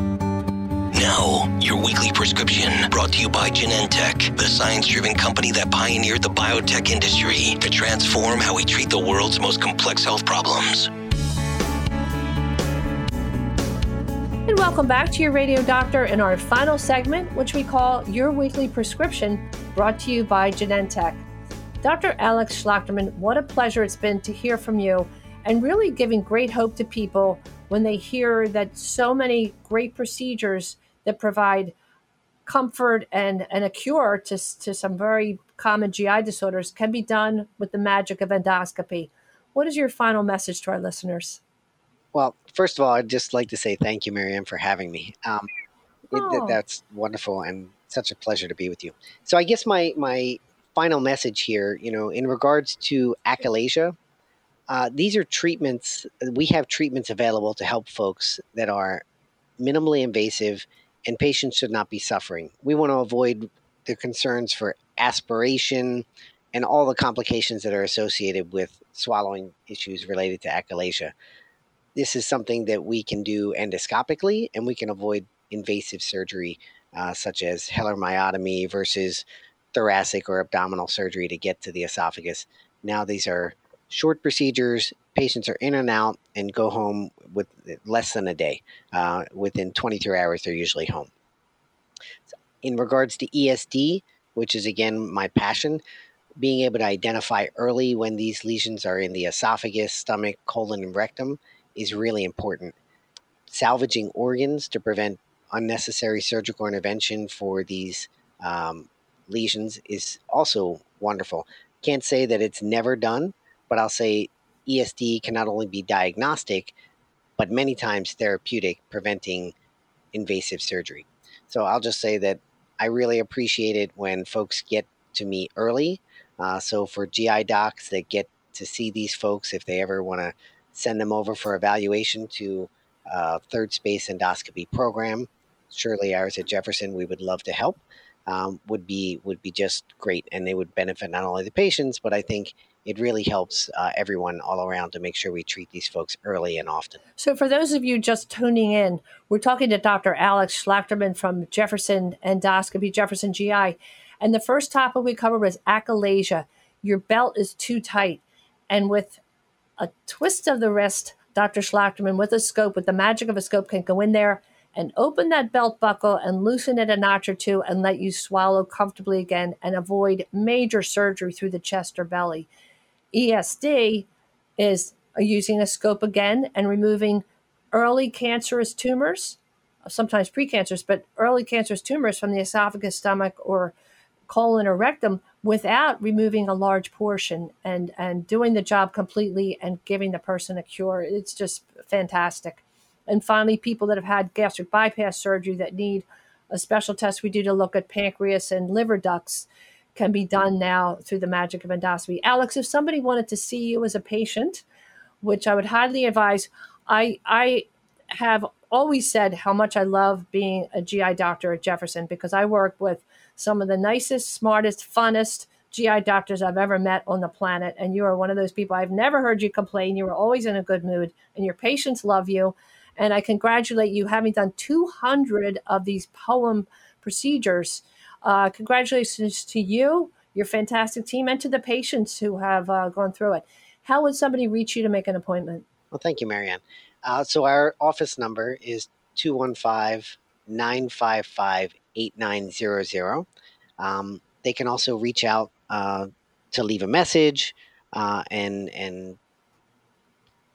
Now, your weekly prescription brought to you by Genentech, the science driven company that pioneered the biotech industry to transform how we treat the world's most complex health problems. And welcome back to your radio doctor in our final segment, which we call Your Weekly Prescription, brought to you by Genentech. Dr. Alex Schlachterman, what a pleasure it's been to hear from you and really giving great hope to people when they hear that so many great procedures that provide comfort and, and a cure to, to some very common GI disorders can be done with the magic of endoscopy. What is your final message to our listeners? Well, first of all, I'd just like to say thank you, Miriam, for having me. Um, oh. it, that's wonderful and such a pleasure to be with you. So, I guess my my final message here, you know, in regards to achalasia, uh, these are treatments. We have treatments available to help folks that are minimally invasive and patients should not be suffering. We want to avoid the concerns for aspiration and all the complications that are associated with swallowing issues related to achalasia. This is something that we can do endoscopically, and we can avoid invasive surgery uh, such as Heller myotomy versus thoracic or abdominal surgery to get to the esophagus. Now, these are short procedures. Patients are in and out and go home with less than a day. Uh, within 23 hours, they're usually home. In regards to ESD, which is again my passion, being able to identify early when these lesions are in the esophagus, stomach, colon, and rectum is really important. Salvaging organs to prevent unnecessary surgical intervention for these um, lesions is also wonderful. Can't say that it's never done, but I'll say ESD can not only be diagnostic, but many times therapeutic, preventing invasive surgery. So I'll just say that I really appreciate it when folks get to me early. Uh, so for GI docs that get to see these folks, if they ever want to send them over for evaluation to a third space endoscopy program, surely ours at Jefferson, we would love to help. Um, would be would be just great, and they would benefit not only the patients, but I think it really helps uh, everyone all around to make sure we treat these folks early and often. So, for those of you just tuning in, we're talking to Dr. Alex Schlachterman from Jefferson Endoscopy, Jefferson GI. And the first topic we covered was achalasia. Your belt is too tight. And with a twist of the wrist, Dr. Schlachterman, with a scope, with the magic of a scope, can go in there and open that belt buckle and loosen it a notch or two and let you swallow comfortably again and avoid major surgery through the chest or belly. ESD is using a scope again and removing early cancerous tumors sometimes precancers, but early cancerous tumors from the esophagus, stomach, or colon or rectum without removing a large portion and and doing the job completely and giving the person a cure. It's just fantastic. And finally, people that have had gastric bypass surgery that need a special test we do to look at pancreas and liver ducts can be done now through the magic of endoscopy. Alex, if somebody wanted to see you as a patient, which I would highly advise, I I have always said how much I love being a GI doctor at Jefferson because I work with some of the nicest, smartest, funnest GI doctors I've ever met on the planet. And you are one of those people. I've never heard you complain. You are always in a good mood, and your patients love you. And I congratulate you having done 200 of these POEM procedures. Uh, congratulations to you, your fantastic team, and to the patients who have uh, gone through it. How would somebody reach you to make an appointment? Well, thank you, Marianne. Uh, so our office number is 215 955 8900. Um, they can also reach out uh, to leave a message uh, and and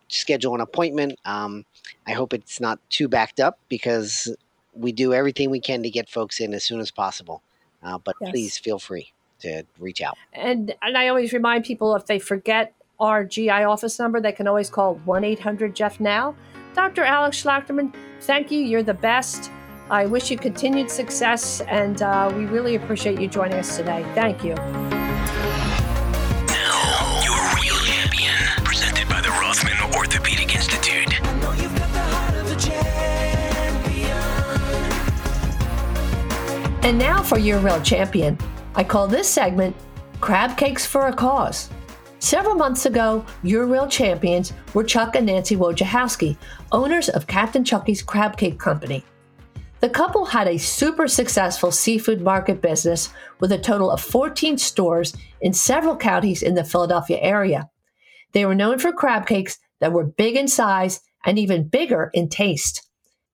schedule an appointment. Um, I hope it's not too backed up because we do everything we can to get folks in as soon as possible. Uh, but yes. please feel free to reach out. And and I always remind people if they forget our GI office number, they can always call one eight hundred Jeff now. Dr. Alex Schlachterman, thank you. You're the best. I wish you continued success, and uh, we really appreciate you joining us today. Thank you. And now for your real champion. I call this segment Crab Cakes for a Cause. Several months ago, your real champions were Chuck and Nancy Wojciechowski, owners of Captain Chucky's Crab Cake Company. The couple had a super successful seafood market business with a total of 14 stores in several counties in the Philadelphia area. They were known for crab cakes that were big in size and even bigger in taste.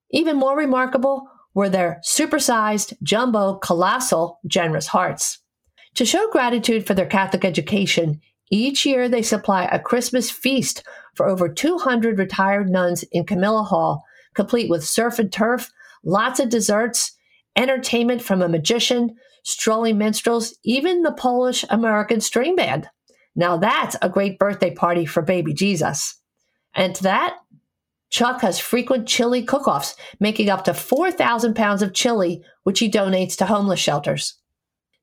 Even more remarkable were their supersized, jumbo, colossal, generous hearts. To show gratitude for their Catholic education, each year they supply a Christmas feast for over 200 retired nuns in Camilla Hall, complete with surf and turf, lots of desserts, entertainment from a magician, strolling minstrels, even the Polish American string band. Now that's a great birthday party for baby Jesus. And to that, Chuck has frequent chili cook offs, making up to 4,000 pounds of chili, which he donates to homeless shelters.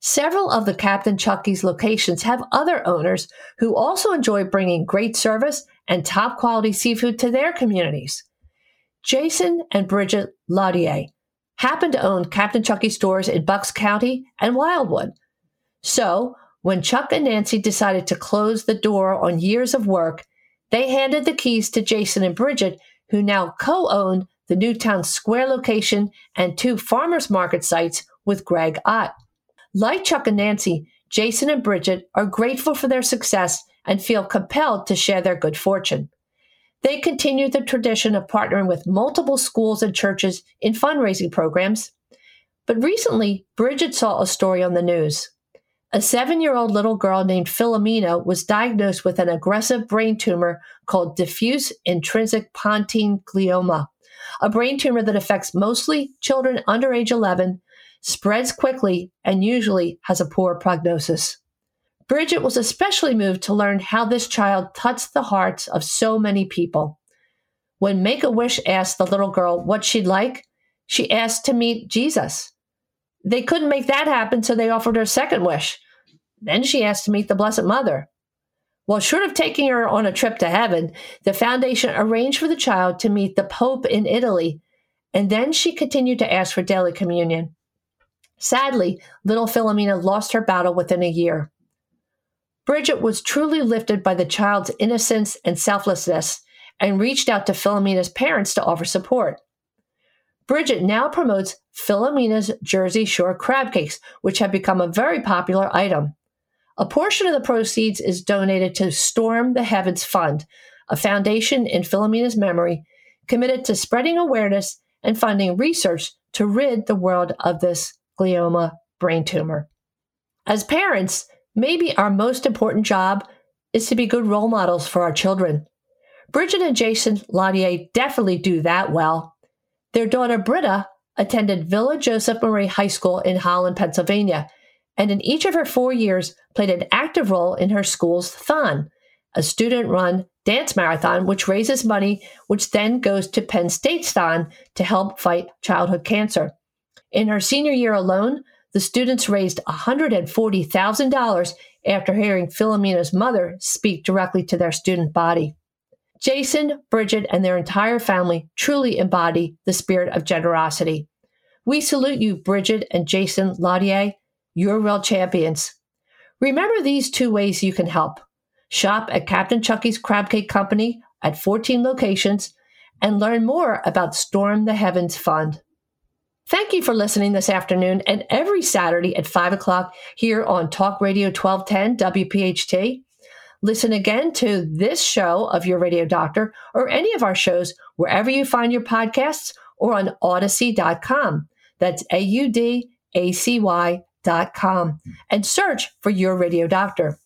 Several of the Captain Chucky's locations have other owners who also enjoy bringing great service and top quality seafood to their communities. Jason and Bridget Laudier happen to own Captain Chucky stores in Bucks County and Wildwood. So, when Chuck and Nancy decided to close the door on years of work, they handed the keys to Jason and Bridget, who now co own the Newtown Square location and two farmers market sites with Greg Ott. Like Chuck and Nancy, Jason and Bridget are grateful for their success and feel compelled to share their good fortune. They continue the tradition of partnering with multiple schools and churches in fundraising programs. But recently, Bridget saw a story on the news. A seven year old little girl named Philomena was diagnosed with an aggressive brain tumor called diffuse intrinsic pontine glioma, a brain tumor that affects mostly children under age 11, spreads quickly, and usually has a poor prognosis. Bridget was especially moved to learn how this child touched the hearts of so many people. When Make a Wish asked the little girl what she'd like, she asked to meet Jesus. They couldn't make that happen, so they offered her a second wish. Then she asked to meet the Blessed Mother. Well, short of taking her on a trip to heaven, the foundation arranged for the child to meet the Pope in Italy, and then she continued to ask for daily communion. Sadly, little Philomena lost her battle within a year. Bridget was truly lifted by the child's innocence and selflessness and reached out to Philomena's parents to offer support. Bridget now promotes Philomena's Jersey Shore crab cakes, which have become a very popular item. A portion of the proceeds is donated to Storm the Heavens Fund, a foundation in Philomena's memory committed to spreading awareness and funding research to rid the world of this glioma brain tumor. As parents, Maybe our most important job is to be good role models for our children. Bridget and Jason Laudier definitely do that well. Their daughter Britta attended Villa Joseph Marie High School in Holland, Pennsylvania, and in each of her four years played an active role in her school's Thon, a student run dance marathon which raises money, which then goes to Penn State's Thon to help fight childhood cancer. In her senior year alone, the students raised $140,000 after hearing Philomena's mother speak directly to their student body. Jason, Bridget, and their entire family truly embody the spirit of generosity. We salute you, Bridget and Jason Laudier. You're real champions. Remember these two ways you can help. Shop at Captain Chucky's Crab Cake Company at 14 locations and learn more about Storm the Heavens Fund. Thank you for listening this afternoon and every Saturday at 5 o'clock here on Talk Radio 1210 WPHT. Listen again to this show of Your Radio Doctor or any of our shows wherever you find your podcasts or on audacy.com. That's A U D A C Y.com and search for Your Radio Doctor.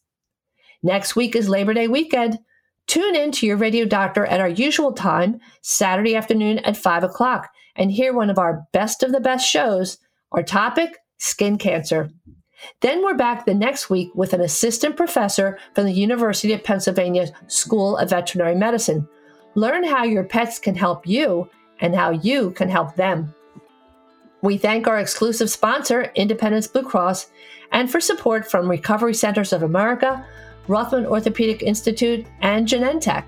Next week is Labor Day weekend. Tune in to Your Radio Doctor at our usual time, Saturday afternoon at 5 o'clock, and hear one of our best of the best shows. Our topic skin cancer. Then we're back the next week with an assistant professor from the University of Pennsylvania School of Veterinary Medicine. Learn how your pets can help you and how you can help them. We thank our exclusive sponsor, Independence Blue Cross, and for support from Recovery Centers of America, Rothman Orthopedic Institute, and Genentech.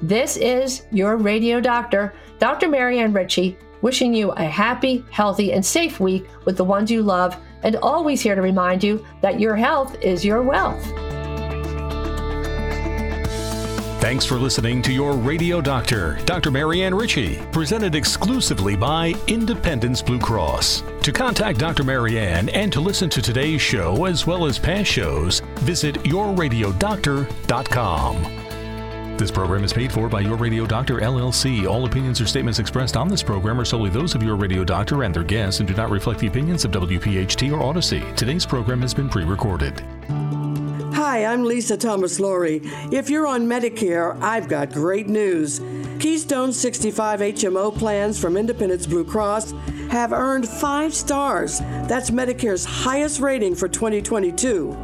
This is your radio doctor, Dr. Marianne Ritchie, wishing you a happy, healthy, and safe week with the ones you love and always here to remind you that your health is your wealth. Thanks for listening to your radio doctor, Dr. Marianne Ritchie, presented exclusively by Independence Blue Cross. To contact Dr. Marianne and to listen to today's show as well as past shows, visit yourradiodoctor.com. This program is paid for by Your Radio Doctor LLC. All opinions or statements expressed on this program are solely those of Your Radio Doctor and their guests and do not reflect the opinions of WPHT or Audacy. Today's program has been pre recorded. Hi, I'm Lisa Thomas Laury. If you're on Medicare, I've got great news. Keystone 65 HMO plans from Independence Blue Cross have earned five stars. That's Medicare's highest rating for 2022.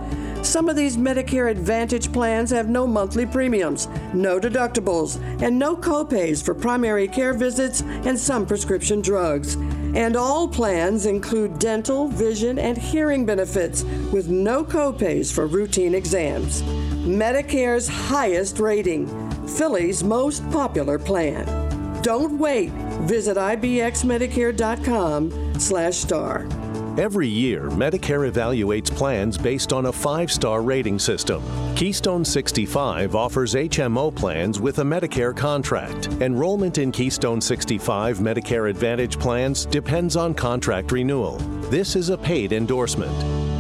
Some of these Medicare Advantage plans have no monthly premiums, no deductibles, and no copays for primary care visits and some prescription drugs. And all plans include dental, vision, and hearing benefits with no copays for routine exams. Medicare's highest rating, Philly's most popular plan. Don't wait. Visit ibxmedicare.com slash star. Every year, Medicare evaluates plans based on a five star rating system. Keystone 65 offers HMO plans with a Medicare contract. Enrollment in Keystone 65 Medicare Advantage plans depends on contract renewal. This is a paid endorsement.